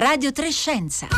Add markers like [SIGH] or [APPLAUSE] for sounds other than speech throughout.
Radio Trescenza.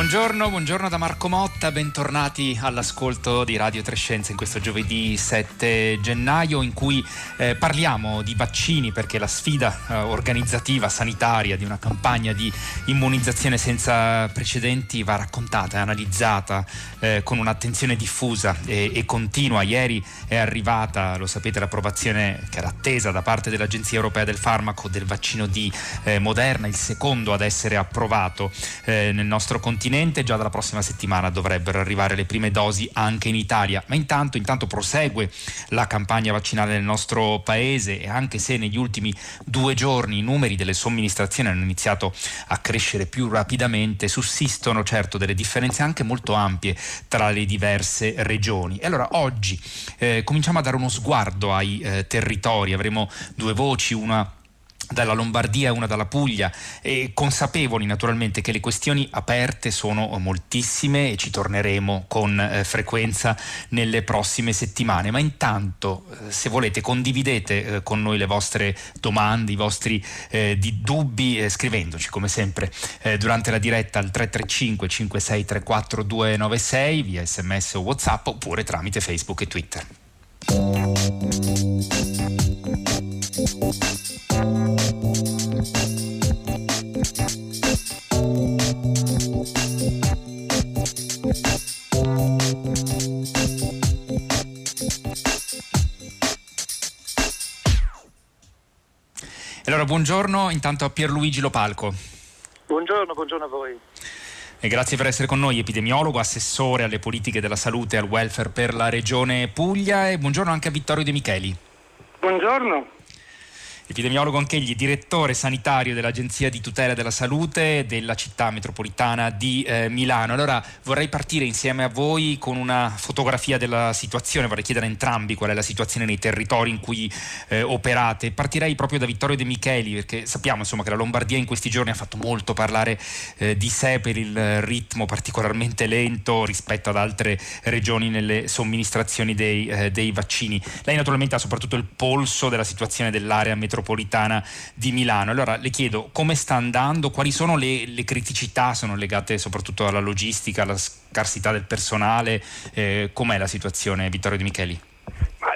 Buongiorno, buongiorno da Marco Motta, bentornati all'ascolto di Radio Trescenza in questo giovedì 7 gennaio in cui eh, parliamo di vaccini perché la sfida eh, organizzativa sanitaria di una campagna di immunizzazione senza precedenti va raccontata e analizzata eh, con un'attenzione diffusa e, e, continua. Ieri è arrivata, lo sapete, l'approvazione che era attesa da parte dell'Agenzia Europea del Farmaco del vaccino di eh, Moderna, il secondo ad essere approvato eh, nel nostro continente continente, già dalla prossima settimana dovrebbero arrivare le prime dosi anche in Italia, ma intanto, intanto prosegue la campagna vaccinale nel nostro paese e anche se negli ultimi due giorni i numeri delle somministrazioni hanno iniziato a crescere più rapidamente, sussistono certo delle differenze anche molto ampie tra le diverse regioni. E allora oggi eh, cominciamo a dare uno sguardo ai eh, territori, avremo due voci, una dalla Lombardia e una dalla Puglia, e consapevoli naturalmente che le questioni aperte sono moltissime e ci torneremo con eh, frequenza nelle prossime settimane. Ma intanto, eh, se volete, condividete eh, con noi le vostre domande, i vostri eh, dubbi, eh, scrivendoci come sempre durante la diretta al 335 5634 296 via sms o whatsapp oppure tramite Facebook e Twitter. Allora, buongiorno intanto a Pierluigi Lopalco. Buongiorno, buongiorno a voi. E grazie per essere con noi, epidemiologo, assessore alle politiche della salute e al welfare per la regione Puglia e buongiorno anche a Vittorio De Micheli. Buongiorno epidemiologo anch'egli, direttore sanitario dell'Agenzia di tutela della salute della città metropolitana di eh, Milano. Allora vorrei partire insieme a voi con una fotografia della situazione, vorrei chiedere a entrambi qual è la situazione nei territori in cui eh, operate. Partirei proprio da Vittorio De Micheli perché sappiamo insomma, che la Lombardia in questi giorni ha fatto molto parlare eh, di sé per il ritmo particolarmente lento rispetto ad altre regioni nelle somministrazioni dei, eh, dei vaccini. Lei naturalmente ha soprattutto il polso della situazione dell'area metropolitana metropolitana di Milano. Allora le chiedo come sta andando, quali sono le, le criticità, sono legate soprattutto alla logistica, alla scarsità del personale, eh, com'è la situazione Vittorio Di Micheli?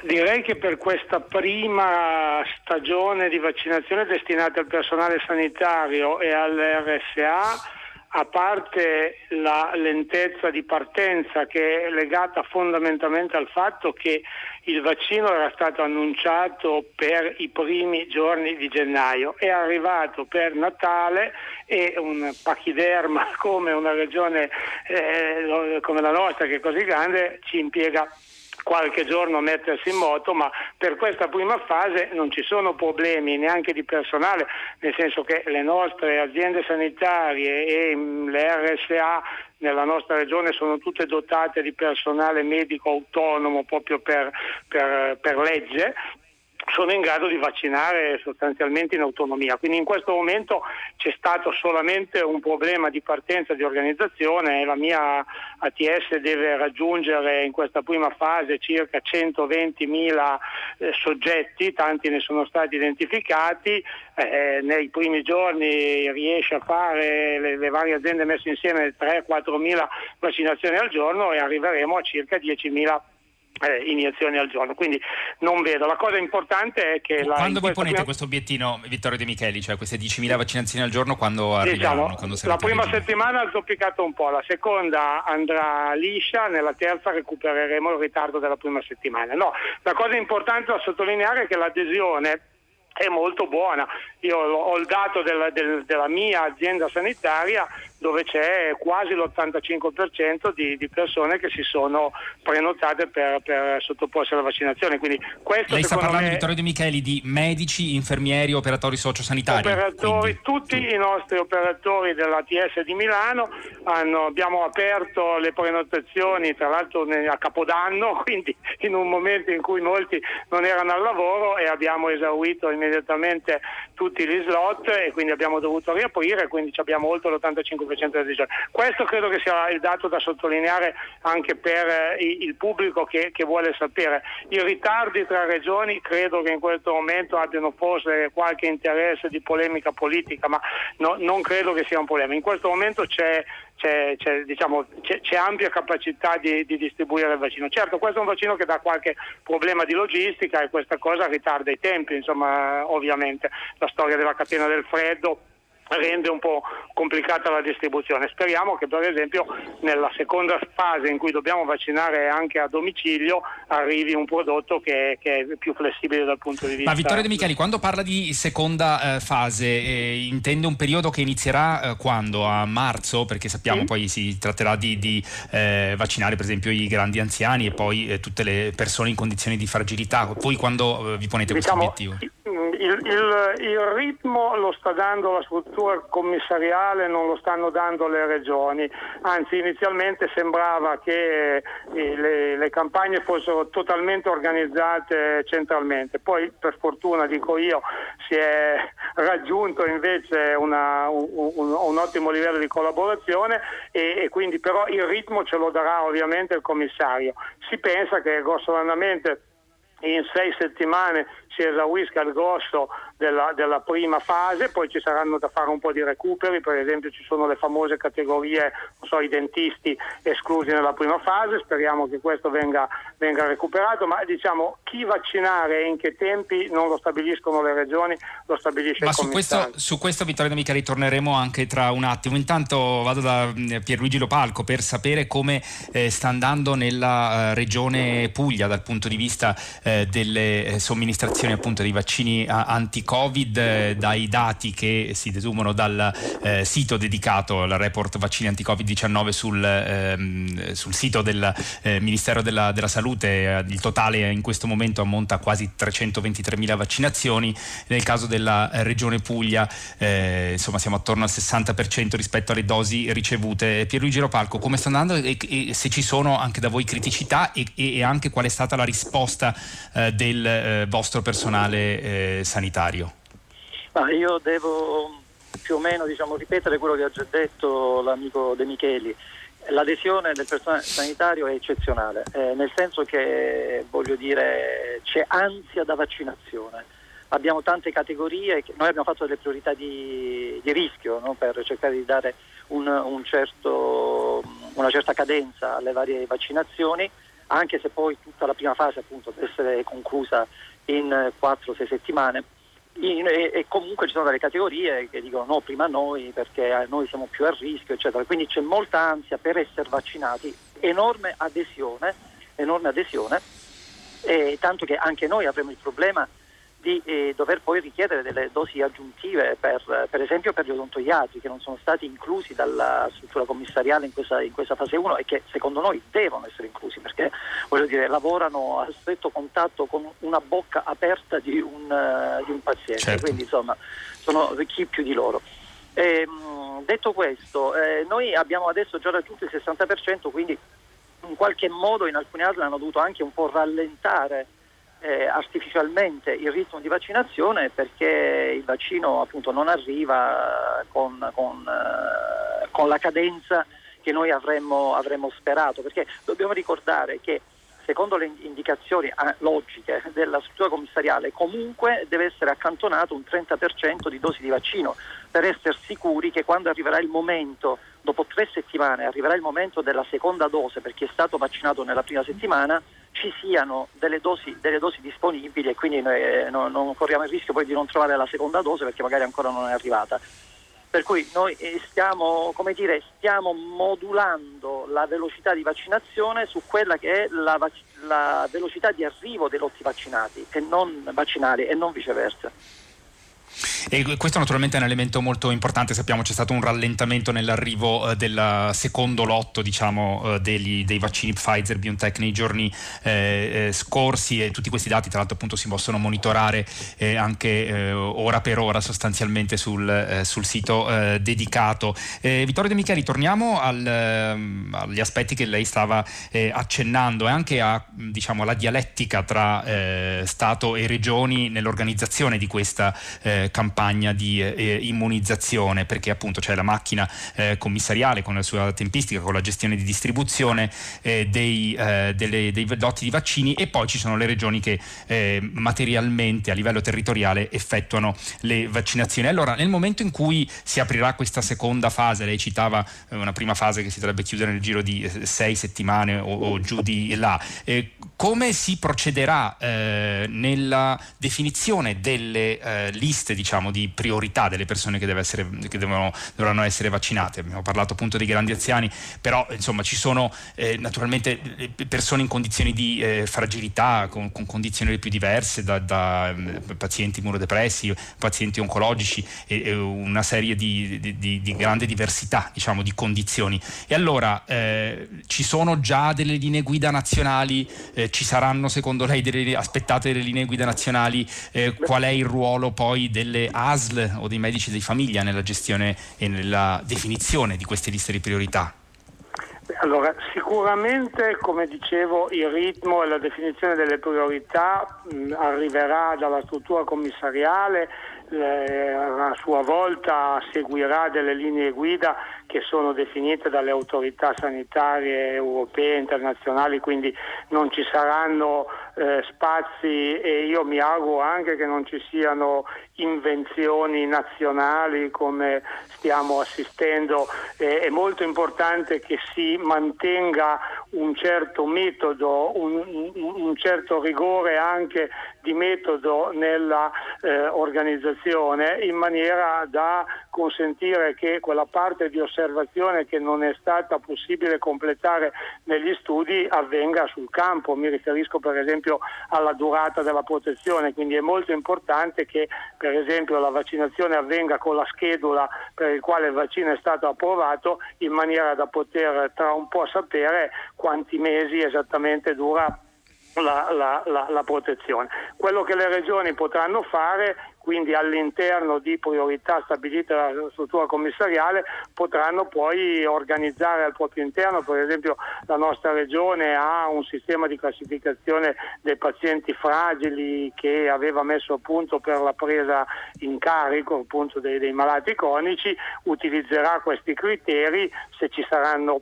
direi che per questa prima stagione di vaccinazione destinata al personale sanitario e all'RSA a parte la lentezza di partenza che è legata fondamentalmente al fatto che il vaccino era stato annunciato per i primi giorni di gennaio, è arrivato per Natale e un pachiderma [LAUGHS] come una regione eh, come la nostra che è così grande ci impiega qualche giorno mettersi in moto, ma per questa prima fase non ci sono problemi neanche di personale, nel senso che le nostre aziende sanitarie e mm, le RSA nella nostra regione sono tutte dotate di personale medico autonomo proprio per, per, per legge sono in grado di vaccinare sostanzialmente in autonomia. Quindi in questo momento c'è stato solamente un problema di partenza di organizzazione e la mia ATS deve raggiungere in questa prima fase circa 120.000 eh, soggetti, tanti ne sono stati identificati, eh, nei primi giorni riesce a fare le, le varie aziende messe insieme 3-4.000 vaccinazioni al giorno e arriveremo a circa 10.000 eh, iniezioni al giorno. Quindi non vedo. La cosa importante è che. La, quando vi ponete prima... questo obiettivo, Vittorio De Micheli, cioè queste 10.000 vaccinazioni al giorno, quando arriveranno? Diciamo, quando la prima settimana ha zoppicato un po', la seconda andrà liscia, nella terza recupereremo il ritardo della prima settimana. No, la cosa importante da sottolineare è che l'adesione è molto buona. Io ho il dato della, del, della mia azienda sanitaria dove c'è quasi l'85% di, di, persone che si sono prenotate per, per sottoporsi alla vaccinazione. Quindi questo, Lei sta parlando, Vittorio De Micheli, di medici, infermieri, operatori sociosanitari? Operatori, tutti i nostri operatori dell'ATS di Milano hanno, abbiamo aperto le prenotazioni, tra l'altro a Capodanno, [LAUGHS] quindi in un momento in cui molti non erano al lavoro e abbiamo esaurito immediatamente tutti gli slot e quindi abbiamo dovuto riaprire, quindi abbiamo oltre l'85% 513 giorni. Questo credo che sia il dato da sottolineare anche per eh, il pubblico che, che, vuole sapere. I ritardi tra regioni credo che in questo momento abbiano forse qualche interesse di polemica politica, ma no, non credo che sia un problema. In questo momento c'è c'è, c'è, diciamo, c'è, c'è ampia capacità di, di, distribuire il vaccino. Certo, questo è un vaccino che dà qualche problema di logistica e questa cosa ritarda i tempi, insomma, ovviamente. La storia della catena del freddo rende un po' complicata la distribuzione. Speriamo che per esempio nella seconda fase in cui dobbiamo vaccinare anche a domicilio arrivi un prodotto che, che è più flessibile dal punto di vista. Ma Vittorio De Micheli, quando parla di seconda eh, fase, eh, intende un periodo che inizierà eh, quando? A marzo? Perché sappiamo sì. poi si tratterà di, di eh, vaccinare per esempio i grandi anziani e poi eh, tutte le persone in condizioni di fragilità. Voi quando eh, vi ponete diciamo, questo obiettivo? Il, il, il ritmo lo sta dando la struttura commissariale non lo stanno dando le regioni, anzi inizialmente sembrava che eh, le, le, campagne fossero totalmente organizzate centralmente, poi per fortuna dico io si è raggiunto invece una, un, un, ottimo livello di collaborazione e, e quindi però il ritmo ce lo darà ovviamente il commissario. Si pensa che grossolandamente in sei settimane si esaurisca il grosso della, della, prima fase, poi ci saranno da fare un po' di recuperi, per esempio ci sono le famose categorie, so, i dentisti esclusi nella prima fase, speriamo che questo venga, venga, recuperato, ma diciamo chi vaccinare e in che tempi non lo stabiliscono le regioni, lo stabilisce ma il su questo, su questo Vittorio D'Amica ritorneremo anche tra un attimo, intanto vado da mm, Pierluigi Lopalco per sapere come eh, sta andando nella eh, regione Puglia dal punto di vista eh, delle eh, somministrazioni appunto dei vaccini anti-Covid eh, dai dati che si desumono dal eh, sito dedicato al report vaccini anti-Covid-19 sul, ehm, sul sito del eh, Ministero della, della, Salute. Eh, il totale in questo momento ammonta a quasi 323.000 vaccinazioni. Nel caso della regione Puglia eh, insomma siamo attorno al 60% rispetto alle dosi ricevute. Pierluigi Ropalco, come sta andando e, e, se ci sono anche da voi criticità e, e anche qual è stata la risposta eh, del vostro personale? eh, sanitario? Ma io devo più o meno diciamo, ripetere quello che ha già detto l'amico De Micheli. L'adesione del personale sanitario è eccezionale, eh, nel senso che dire c'è ansia da vaccinazione. Abbiamo tante categorie, noi abbiamo fatto delle priorità di, di rischio no? per cercare di dare un, un certo, una certa cadenza alle varie vaccinazioni, anche se poi tutta la prima fase appunto deve essere conclusa in 4-6 settimane. E, comunque ci sono delle categorie che dicono no prima noi perché noi siamo più a rischio eccetera. Quindi c'è molta ansia per essere vaccinati enorme adesione enorme adesione tanto che anche noi avremo il problema di eh, dover poi richiedere delle dosi aggiuntive per, per, esempio per gli odontoiatri che non sono stati inclusi dalla struttura commissariale in questa, in questa, fase 1 e che secondo noi devono essere inclusi perché voglio dire, lavorano a stretto contatto con una bocca aperta di un, uh, di un paziente, certo. quindi insomma sono chi più di loro. E, ehm, detto questo, eh, noi abbiamo adesso già raggiunto il 60%, quindi in qualche modo in alcuni altri hanno dovuto anche un po' rallentare eh, artificialmente il ritmo di vaccinazione perché il vaccino appunto non arriva con, con, eh, con la cadenza che noi avremmo, avremmo, sperato, perché dobbiamo ricordare che secondo le indicazioni logiche della struttura commissariale comunque deve essere accantonato un 30% di dosi di vaccino per essere sicuri che quando arriverà il momento, dopo tre settimane, arriverà il momento della seconda dose per chi è stato vaccinato nella prima settimana, ci siano delle dosi, delle dosi disponibili e quindi noi eh, non, non, corriamo il rischio poi di non trovare la seconda dose perché magari ancora non è arrivata. Per cui noi eh, stiamo, dire, stiamo modulando la velocità di vaccinazione su quella che è la, la velocità di arrivo dei lotti vaccinati e non vaccinali e non viceversa. E questo naturalmente è un elemento molto importante, sappiamo c'è stato un rallentamento nell'arrivo eh, del secondo lotto diciamo, eh, degli, dei vaccini Pfizer BioNTech nei giorni eh, eh, scorsi e tutti questi dati tra l'altro appunto si possono monitorare eh, anche eh, ora per ora sostanzialmente sul, sul sito dedicato. Vittorio De Micheli, torniamo al, ehm, agli aspetti che lei stava accennando e anche a, diciamo, alla dialettica tra Stato e regioni nell'organizzazione di questa campagna campagna di eh, immunizzazione perché appunto c'è la macchina eh, commissariale con la sua tempistica, con la gestione di distribuzione eh, dei, eh, delle, dei lotti di vaccini e poi ci sono le regioni che eh, materialmente a livello territoriale effettuano le vaccinazioni. Allora nel momento in cui si aprirà questa seconda fase, lei citava una prima fase che si dovrebbe chiudere nel giro di sei settimane o, o giù di là, come si procederà nella definizione delle eh, liste diciamo, di priorità delle persone che, essere, che devono, dovranno essere vaccinate. Abbiamo parlato appunto dei grandi anziani, però insomma ci sono eh, naturalmente eh, persone in condizioni di eh, fragilità, con, con, condizioni più diverse, da, da eh, pazienti immunodepressi, pazienti oncologici e, e una serie di, di, di, di, grande diversità diciamo, di condizioni. E allora eh, ci sono già delle linee guida nazionali, ci saranno secondo lei delle aspettate delle linee guida nazionali? qual è il ruolo poi delle ASL o dei medici di famiglia nella gestione e nella definizione di queste liste di priorità? Allora, sicuramente, come dicevo, il ritmo e la definizione delle priorità mh, arriverà dalla struttura commissariale, eh, a sua volta seguirà delle linee guida che sono definite dalle autorità sanitarie europee e internazionali, quindi non ci saranno eh, spazi e io mi auguro anche che non ci siano invenzioni nazionali come stiamo assistendo. Eh, è molto importante che si mantenga un certo metodo, un, un certo rigore anche di metodo nella eh, organizzazione in maniera da consentire che quella parte di osservazione che non è stata possibile completare negli studi avvenga sul campo. Mi riferisco per esempio alla durata della protezione, quindi è molto importante che per esempio la vaccinazione avvenga con la schedula per il quale il vaccino è stato approvato in maniera da poter tra un po' sapere quanti mesi esattamente dura la, la, la, la, protezione. Quello che le regioni potranno fare, quindi all'interno di priorità stabilite dalla struttura commissariale, potranno poi organizzare al proprio interno, per esempio la nostra regione ha un sistema di classificazione dei pazienti fragili che aveva messo a punto per la presa in carico appunto dei, dei malati cronici, utilizzerà questi criteri se ci saranno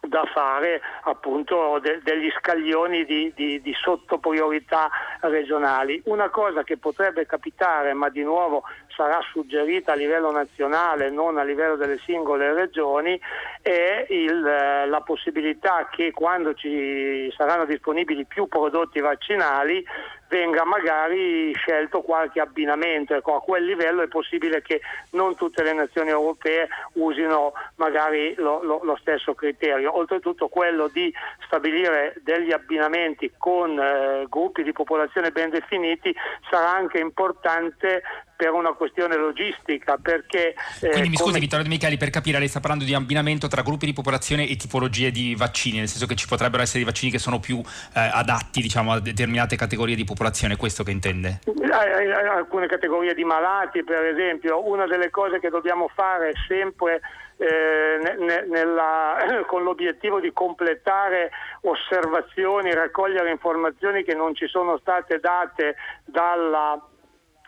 da fare appunto de- degli scaglioni di, di, di sottopriorità regionali. Una cosa che potrebbe capitare, ma di nuovo sarà suggerita a livello nazionale, non a livello delle singole regioni, è il, la possibilità che quando ci saranno disponibili più prodotti vaccinali venga magari scelto qualche abbinamento, ecco, a quel livello è possibile che non tutte le nazioni europee usino magari lo, lo, lo stesso criterio. Oltretutto quello di stabilire degli abbinamenti con eh, gruppi di popolazione ben definiti sarà anche importante per una questione logistica. Perché, eh, Quindi mi scusi come... Vittorio De Micheli, per capire, lei sta parlando di abbinamento tra gruppi di popolazione e tipologie di vaccini, nel senso che ci potrebbero essere dei vaccini che sono più eh, adatti diciamo, a determinate categorie di popolazione, questo che intende? Alcune categorie di malati, per esempio, una delle cose che dobbiamo fare sempre eh, nella, [COUGHS] con l'obiettivo di completare osservazioni, raccogliere informazioni che non ci sono state date dalla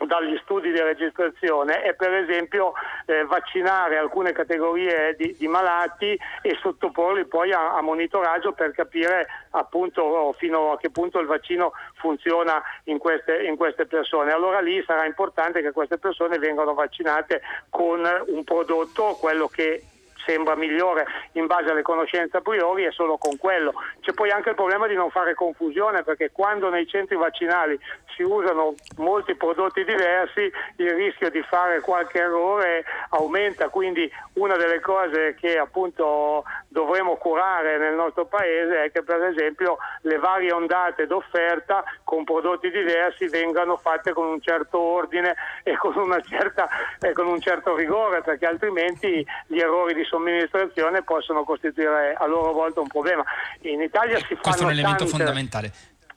dagli studi di registrazione è per esempio eh, vaccinare alcune categorie di, di, malati e sottoporli poi a, a, monitoraggio per capire appunto fino a che punto il vaccino funziona in queste, in queste persone. Allora lì sarà importante che queste persone vengano vaccinate con un prodotto, quello che sembra migliore in base alle conoscenze a priori e solo con quello. C'è poi anche il problema di non fare confusione perché quando nei centri vaccinali si usano molti prodotti diversi il rischio di fare qualche errore aumenta, quindi una delle cose che appunto dovremo curare nel nostro paese è che per esempio le varie ondate d'offerta con prodotti diversi vengano fatte con un certo ordine e con, certa, e con un certo rigore perché altrimenti gli errori di somministrazione possono costituire a loro volta un problema. In Italia si fanno Questo è un elemento tante, fondamentale.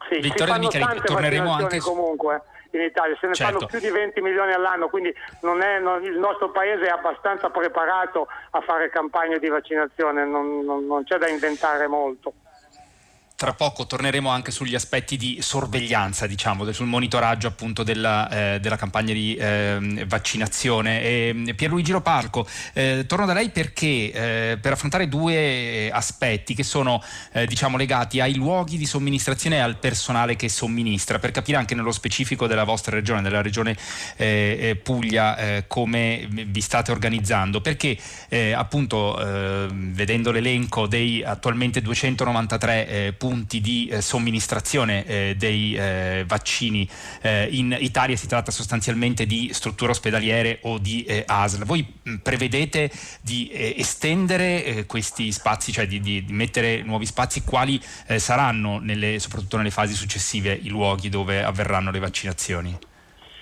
Sì, Vittorio Micheli, torneremo anche comunque in Italia, se ne certo. fanno più di 20 milioni all'anno, quindi non è, non, il nostro paese è abbastanza preparato a fare campagne di vaccinazione, non, non c'è da inventare molto. Tra poco torneremo anche sugli aspetti di sorveglianza, diciamo, sul monitoraggio appunto della, eh, della campagna di eh, vaccinazione. E, Pierluigi Lopalco, eh, torno da lei perché eh, per affrontare due aspetti che sono eh, diciamo, legati ai luoghi di somministrazione e al personale che somministra, per capire anche nello specifico della vostra regione, della regione eh, Puglia, come vi state organizzando, perché appunto vedendo l'elenco dei attualmente 293 punti punti di eh, somministrazione eh, dei eh, vaccini eh, in Italia si tratta sostanzialmente di strutture ospedaliere o di eh, ASL. Voi mh, prevedete di eh, estendere questi spazi, cioè di, di, di, mettere nuovi spazi? Quali saranno, nelle, soprattutto nelle fasi successive, i luoghi dove avverranno le vaccinazioni?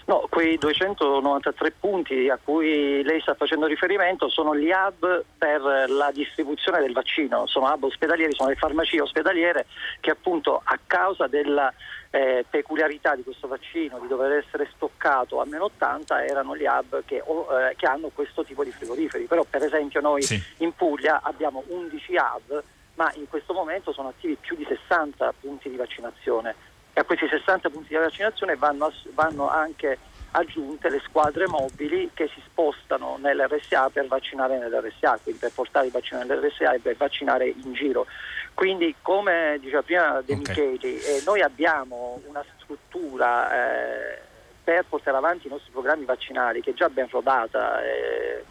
No, quei 293 punti a cui lei sta facendo riferimento sono gli hub per la distribuzione del vaccino, sono hub ospedalieri, sono le farmacie ospedaliere che appunto a causa della eh, peculiarità di questo vaccino, di dover essere stoccato a meno 80, erano gli hub che, eh, che hanno questo tipo di frigoriferi. Però per esempio noi sì. in Puglia abbiamo 11 hub, ma in questo momento sono attivi più di 60 punti di vaccinazione e a questi 60 punti di vaccinazione vanno, vanno anche aggiunte le squadre mobili che si spostano nell'RSA per vaccinare nell'RSA, quindi per portare il vaccino nell'RSA e per vaccinare in giro. Quindi come diceva prima De Micheli, okay. eh, noi abbiamo una struttura eh, per portare avanti i nostri programmi vaccinali che è già ben rodata, eh,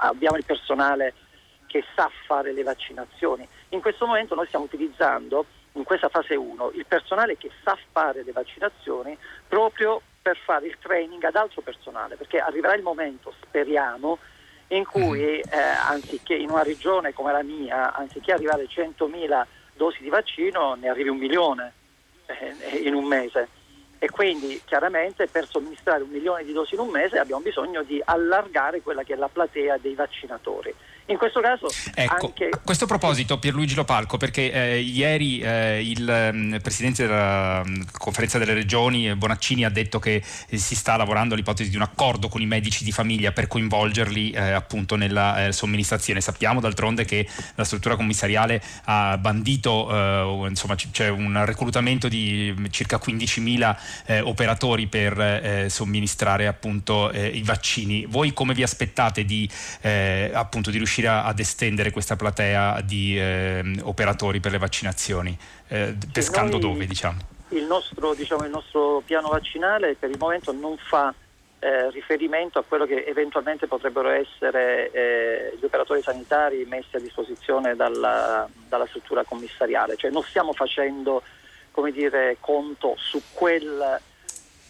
abbiamo il personale che sa fare le vaccinazioni. In questo momento noi stiamo utilizzando in questa fase 1 il personale che sa fare le vaccinazioni proprio per fare il training ad altro personale, perché arriverà il momento, speriamo, in cui mm. eh, anziché in una regione come la mia, anziché arrivare a 100.000 dosi di vaccino, ne arrivi un milione eh, in un mese. E quindi chiaramente per somministrare un milione di dosi in un mese abbiamo bisogno di allargare quella che è la platea dei vaccinatori. In questo caso ecco, anche... a questo proposito Pierluigi Lopalco, perché eh, ieri eh, il um, Presidente della um, Conferenza delle Regioni, Bonaccini, ha detto che eh, si sta lavorando all'ipotesi di un accordo con i medici di famiglia per coinvolgerli eh, appunto nella eh, somministrazione. Sappiamo d'altronde che la struttura commissariale ha bandito, eh, insomma c- c'è un reclutamento di circa 15.000 operatori per somministrare appunto i vaccini. Voi come vi aspettate di, appunto, di riuscire riuscire ad estendere questa platea di eh, operatori per le vaccinazioni, eh, pescando dove diciamo? Il nostro, diciamo, il nostro, piano vaccinale per il momento non fa eh, riferimento a quello che eventualmente potrebbero essere eh, gli operatori sanitari messi a disposizione dalla, dalla struttura commissariale, cioè non stiamo facendo come dire, conto su quel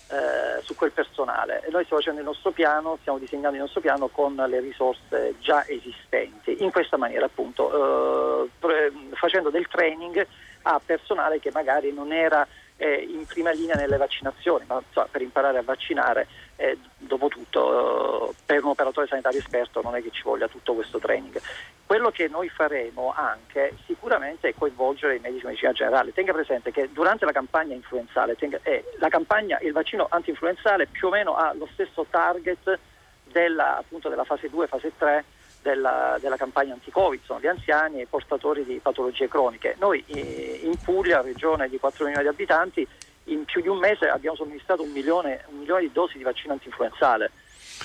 eh, su quel personale. E noi stiamo facendo il nostro piano, stiamo disegnando il nostro piano con le risorse già esistenti, in questa maniera appunto, eh, pre- facendo del training a personale che magari non era eh, in prima linea nelle vaccinazioni, ma so, per imparare a vaccinare, eh, dopo tutto, eh, per un operatore sanitario esperto non è che ci voglia tutto questo training. Quello che noi faremo anche sicuramente è coinvolgere i medici di medicina generale. Tenga presente che durante la campagna influenzale, tenga, eh, campagna, il vaccino anti-influenzale più o meno ha lo stesso target della, appunto, della fase 2 fase 3 della, della, campagna anti-Covid, sono gli anziani e i portatori di patologie croniche. Noi eh, in Puglia, regione di 4 milioni di abitanti, in più di un mese abbiamo somministrato un milione, un milione di dosi di vaccino anti-influenzale.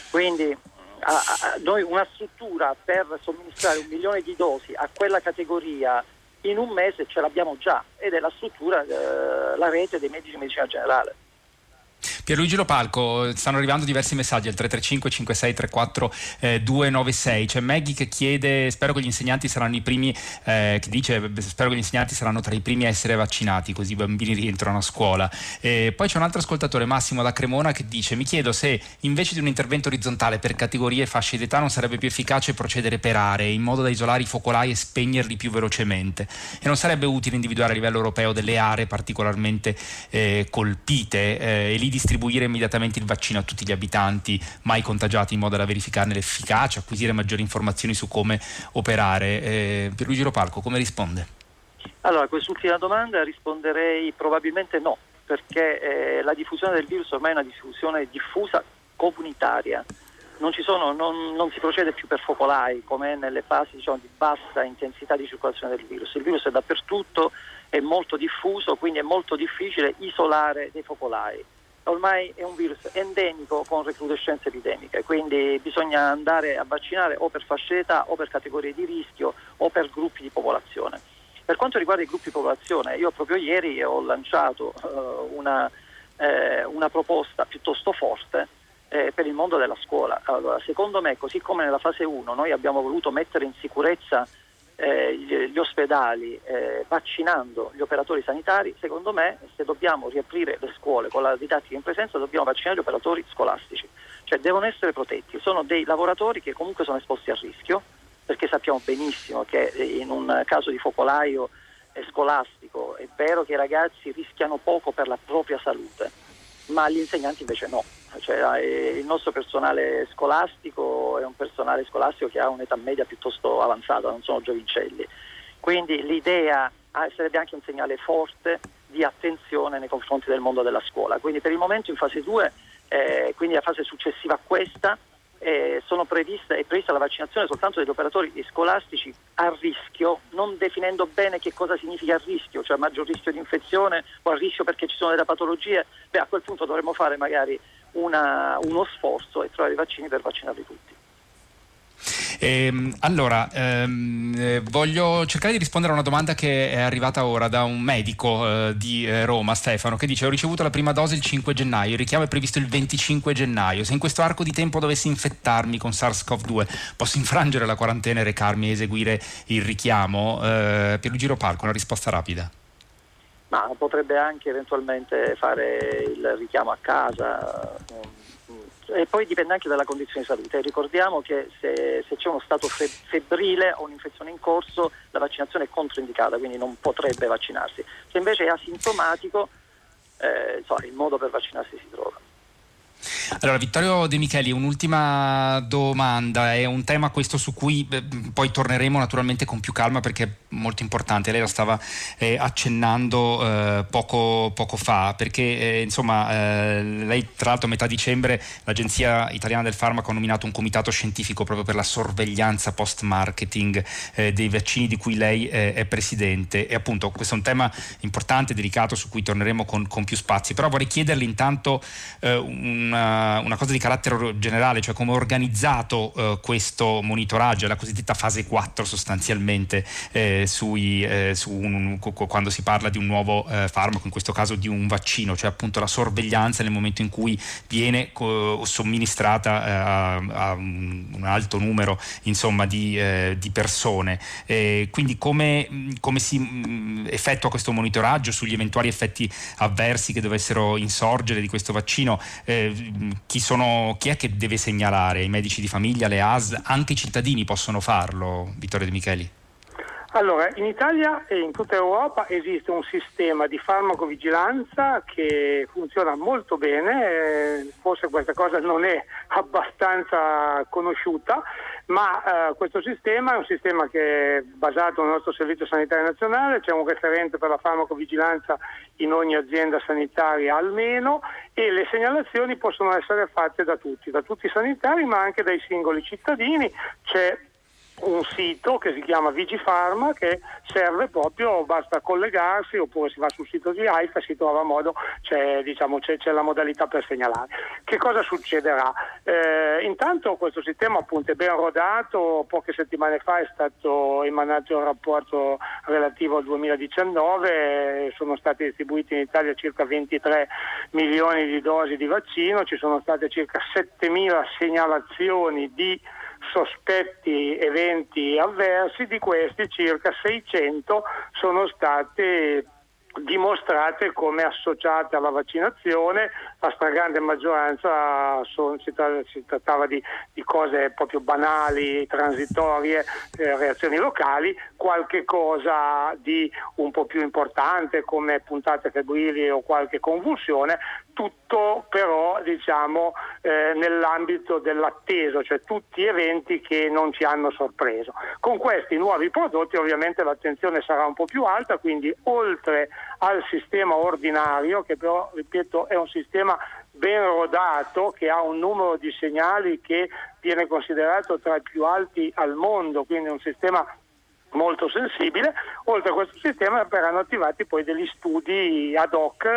Quindi a, a, noi una struttura per somministrare un milione di dosi a quella categoria in un mese ce l'abbiamo già ed è la struttura, eh, la rete dei medici di medicina generale. Pierluigi Lopalco, stanno arrivando diversi messaggi al 335 5634 eh, 296. C'è Maggie che chiede, spero che gli insegnanti saranno i primi, eh, che dice, spero che gli insegnanti saranno tra i primi a essere vaccinati, così i bambini rientrano a scuola. Eh, poi c'è un altro ascoltatore, Massimo da Cremona, che dice, mi chiedo se invece di un intervento orizzontale per categorie e fasce d'età non sarebbe più efficace procedere per aree, in modo da isolare i focolai e spegnerli più velocemente. E non sarebbe utile individuare a livello europeo delle aree particolarmente eh, colpite eh, e lì distribuire distribuire immediatamente il vaccino a tutti gli abitanti mai contagiati in modo da verificarne l'efficacia, acquisire maggiori informazioni su come operare. Eh, Pierluigi Ropalco, come risponde? Allora, a quest'ultima domanda risponderei probabilmente no, perché eh, la diffusione del virus ormai è una diffusione diffusa comunitaria. Non, sono, non, non, si procede più per focolai come nelle fasi diciamo, di bassa intensità di circolazione del virus. Il virus è dappertutto è molto diffuso, quindi è molto difficile isolare dei focolai. Ormai è un virus endemico con recrudescenza epidemica, quindi bisogna andare a vaccinare o per fasce d'età o per categorie di rischio o per gruppi di popolazione. Per quanto riguarda i gruppi di popolazione, io proprio ieri ho lanciato uh, una, eh, una, proposta piuttosto forte eh, per il mondo della scuola. Allora, secondo me, così come nella fase 1 noi abbiamo voluto mettere in sicurezza eh, gli, gli, ospedali eh, vaccinando gli operatori sanitari, secondo me se dobbiamo riaprire le scuole con la didattica in presenza dobbiamo vaccinare gli operatori scolastici, cioè devono essere protetti, sono dei lavoratori che comunque sono esposti a rischio, perché sappiamo benissimo che in un caso di focolaio scolastico è vero che i ragazzi rischiano poco per la propria salute, ma gli insegnanti invece no. Cioè, il nostro personale scolastico è un personale scolastico che ha un'età media piuttosto avanzata, non sono giovincelli. Quindi l'idea ah, sarebbe anche un segnale forte di attenzione nei confronti del mondo della scuola. Quindi per il momento in fase 2, eh, quindi la fase successiva a questa, eh, previste, è prevista la vaccinazione soltanto degli operatori scolastici a rischio, non definendo bene che cosa significa a rischio, cioè a maggior rischio di infezione o a rischio perché ci sono delle patologie, beh a quel punto dovremmo fare magari una, uno sforzo e trovare i vaccini per vaccinarli tutti. Ehm, allora, ehm, eh, voglio cercare di rispondere a una domanda che è arrivata ora da un medico eh, di eh, Roma, Stefano, che dice ho ricevuto la prima dose il 5 gennaio, il richiamo è previsto il 25 gennaio, se in questo arco di tempo dovessi infettarmi con SARS-CoV-2 posso infrangere la quarantena e recarmi e eseguire il richiamo? Eh, Pierluigi Ropalco, una risposta rapida. Ma potrebbe anche eventualmente fare il richiamo a casa e poi dipende anche dalla condizione di salute. Ricordiamo che se, se c'è uno stato febbrile o un'infezione in corso la vaccinazione è controindicata, quindi non potrebbe vaccinarsi. Se invece è asintomatico eh, insomma, il modo per vaccinarsi si trova. Allora, Vittorio De Micheli, un'ultima domanda, è un tema questo su cui eh, poi torneremo naturalmente con più calma perché è molto importante, lei la stava eh, accennando eh, poco, poco, fa, perché eh, insomma eh, lei tra l'altro a metà dicembre l'Agenzia Italiana del Farmaco ha nominato un comitato scientifico proprio per la sorveglianza post-marketing eh, dei vaccini di cui lei è presidente. E appunto questo è un tema importante, delicato su cui torneremo con, con più spazi, però vorrei chiederle intanto un una, cosa di carattere generale, cioè come è organizzato eh, questo monitoraggio, la cosiddetta fase 4 sostanzialmente, eh, sui, eh, su un, quando si parla di un nuovo eh, farmaco, in questo caso di un vaccino, cioè appunto la sorveglianza nel momento in cui viene somministrata eh, a, a, un alto numero insomma, di, eh, di, persone. quindi come, come si mh, effettua questo monitoraggio sugli eventuali effetti avversi che dovessero insorgere di questo vaccino? Eh, chi, sono, chi, è che deve segnalare? I medici di famiglia, le AS, anche i cittadini possono farlo, Vittorio De Micheli? Allora, in Italia e in tutta Europa esiste un sistema di farmacovigilanza che funziona molto bene, eh, forse questa cosa non è [LAUGHS] abbastanza conosciuta, ma eh, questo sistema è un sistema che è basato nel nostro Servizio Sanitario Nazionale, c'è un referente per la farmacovigilanza in ogni azienda sanitaria almeno e le segnalazioni possono essere fatte da tutti, da tutti i sanitari ma anche dai singoli cittadini. C'è un sito che si chiama Vigifarma che serve proprio, basta collegarsi oppure si va sul sito di AIFA e si trova modo, c'è, diciamo, c'è, c'è, la modalità per segnalare. Che cosa succederà? Eh, intanto questo sistema appunto è ben rodato, poche settimane fa è stato emanato un rapporto relativo al 2019, sono stati distribuiti in Italia circa 23 milioni di dosi di vaccino, ci sono state circa 7 mila segnalazioni di sospetti eventi avversi, di questi circa 600 sono stati dimostrate come associate alla vaccinazione, la stragrande maggioranza sono, si, si, trattava di, di, cose proprio banali, transitorie, eh, reazioni locali, qualche cosa di un po' più importante come puntate febbrili o qualche convulsione, tutto però diciamo eh, nell'ambito dell'atteso, cioè tutti eventi che non ci hanno sorpreso. Con questi nuovi prodotti ovviamente l'attenzione sarà un po' più alta, quindi oltre al sistema ordinario, che però ripeto è un sistema ben rodato, che ha un numero di segnali che viene considerato tra i più alti al mondo, quindi un sistema molto sensibile, oltre a questo sistema verranno attivati poi degli studi ad hoc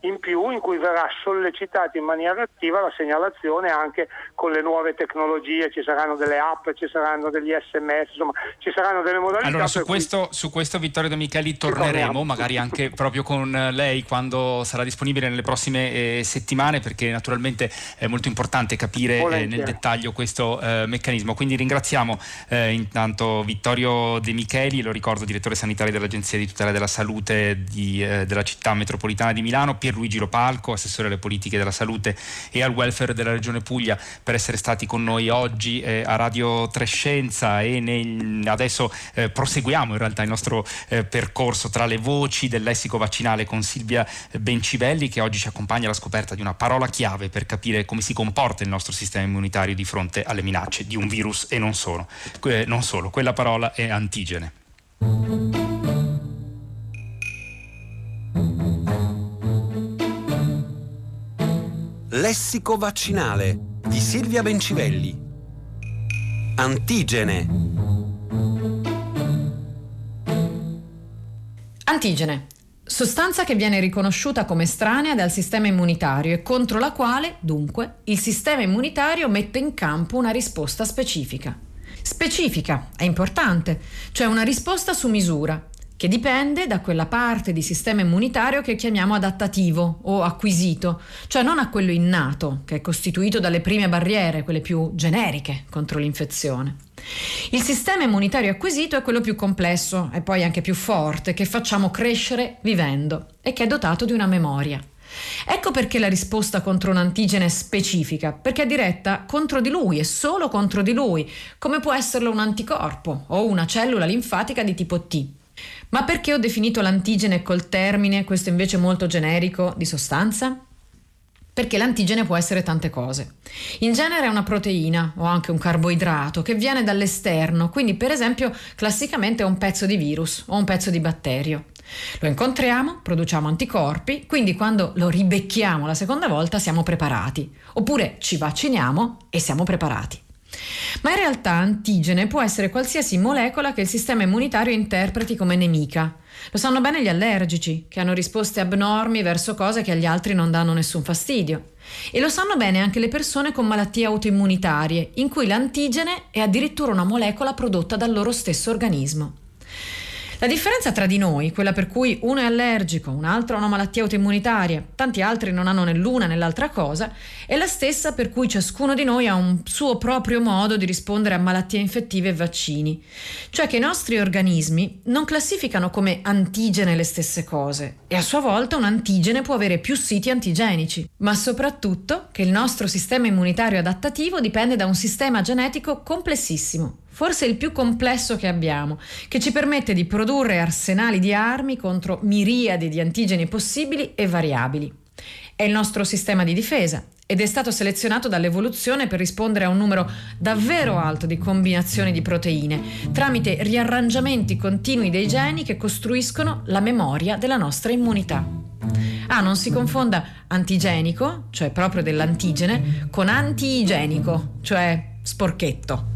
in più in cui verrà sollecitata in maniera attiva la segnalazione anche con le nuove tecnologie, ci saranno delle app, ci saranno degli sms, insomma ci saranno delle modalità. Allora su questo, cui... su questo, Vittorio De Micheli torneremo, magari anche [LAUGHS] proprio con lei quando sarà disponibile nelle prossime eh, settimane perché naturalmente è molto importante capire eh, nel dettaglio questo eh, meccanismo. Quindi ringraziamo eh, intanto Vittorio De Micheli Micheli, lo ricordo direttore sanitario dell'Agenzia di tutela della salute di, eh, della città metropolitana di Milano, Pierluigi Lopalco, assessore alle politiche della salute e al welfare della regione Puglia per essere stati con noi oggi eh, a Radio Trescenza e nel, adesso eh, proseguiamo in realtà il nostro eh, percorso tra le voci del lessico vaccinale con Silvia Bencivelli che oggi ci accompagna alla scoperta di una parola chiave per capire come si comporta il nostro sistema immunitario di fronte alle minacce di un virus e non solo. non solo. Quella parola è antigena indigene. Lessico vaccinale di Silvia Bencivelli. Antigene. Antigene. Sostanza che viene riconosciuta come estranea dal sistema immunitario e contro la quale, dunque, il sistema immunitario mette in campo una risposta specifica. Specifica, è importante, cioè una risposta su misura, che dipende da quella parte di sistema immunitario che chiamiamo adattativo o acquisito, cioè non a quello innato, che è costituito dalle prime barriere, quelle più generiche contro l'infezione. Il sistema immunitario acquisito è quello più complesso e poi anche più forte, che facciamo crescere vivendo e che è dotato di una memoria. Ecco perché la risposta contro un antigene è specifica, perché è diretta contro di lui e solo contro di lui, come può esserlo un anticorpo o una cellula linfatica di tipo T. Ma perché ho definito l'antigene col termine, questo invece molto generico, di sostanza? Perché l'antigene può essere tante cose. In genere è una proteina o anche un carboidrato che viene dall'esterno, quindi per esempio classicamente è un pezzo di virus o un pezzo di batterio. Lo incontriamo, produciamo anticorpi, quindi quando lo ribecchiamo la seconda volta siamo preparati, oppure ci vacciniamo e siamo preparati. Ma in realtà antigene può essere qualsiasi molecola che il sistema immunitario interpreti come nemica. Lo sanno bene gli allergici, che hanno risposte abnormi verso cose che agli altri non danno nessun fastidio. E lo sanno bene anche le persone con malattie autoimmunitarie, in cui l'antigene è addirittura una molecola prodotta dal loro stesso organismo. La differenza tra di noi, quella per cui uno è allergico, un altro ha una malattia autoimmunitaria, tanti altri non hanno né l'una né l'altra cosa, è la stessa per cui ciascuno di noi ha un suo proprio modo di rispondere a malattie infettive e vaccini. Cioè che i nostri organismi non classificano come antigene le stesse cose e a sua volta un antigene può avere più siti antigenici, ma soprattutto che il nostro sistema immunitario adattativo dipende da un sistema genetico complessissimo forse il più complesso che abbiamo, che ci permette di produrre arsenali di armi contro miriadi di antigeni possibili e variabili. È il nostro sistema di difesa ed è stato selezionato dall'evoluzione per rispondere a un numero davvero alto di combinazioni di proteine, tramite riarrangiamenti continui dei geni che costruiscono la memoria della nostra immunità. Ah, non si confonda antigenico, cioè proprio dell'antigene, con antiigenico, cioè sporchetto.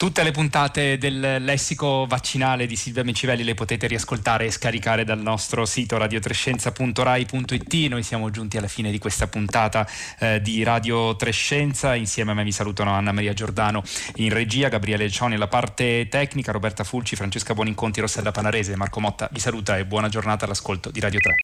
Tutte le puntate del lessico vaccinale di Silvia Micivelli le potete riascoltare e scaricare dal nostro sito radiotrescienza.rai.it. Noi siamo giunti alla fine di questa puntata eh, di Radio Trescenza. Insieme a me vi salutano Anna Maria Giordano in regia, Gabriele Cioni alla parte tecnica, Roberta Fulci, Francesca Buoninconti, Rossella Panarese, Marco Motta vi saluta e buona giornata all'ascolto di Radio 3.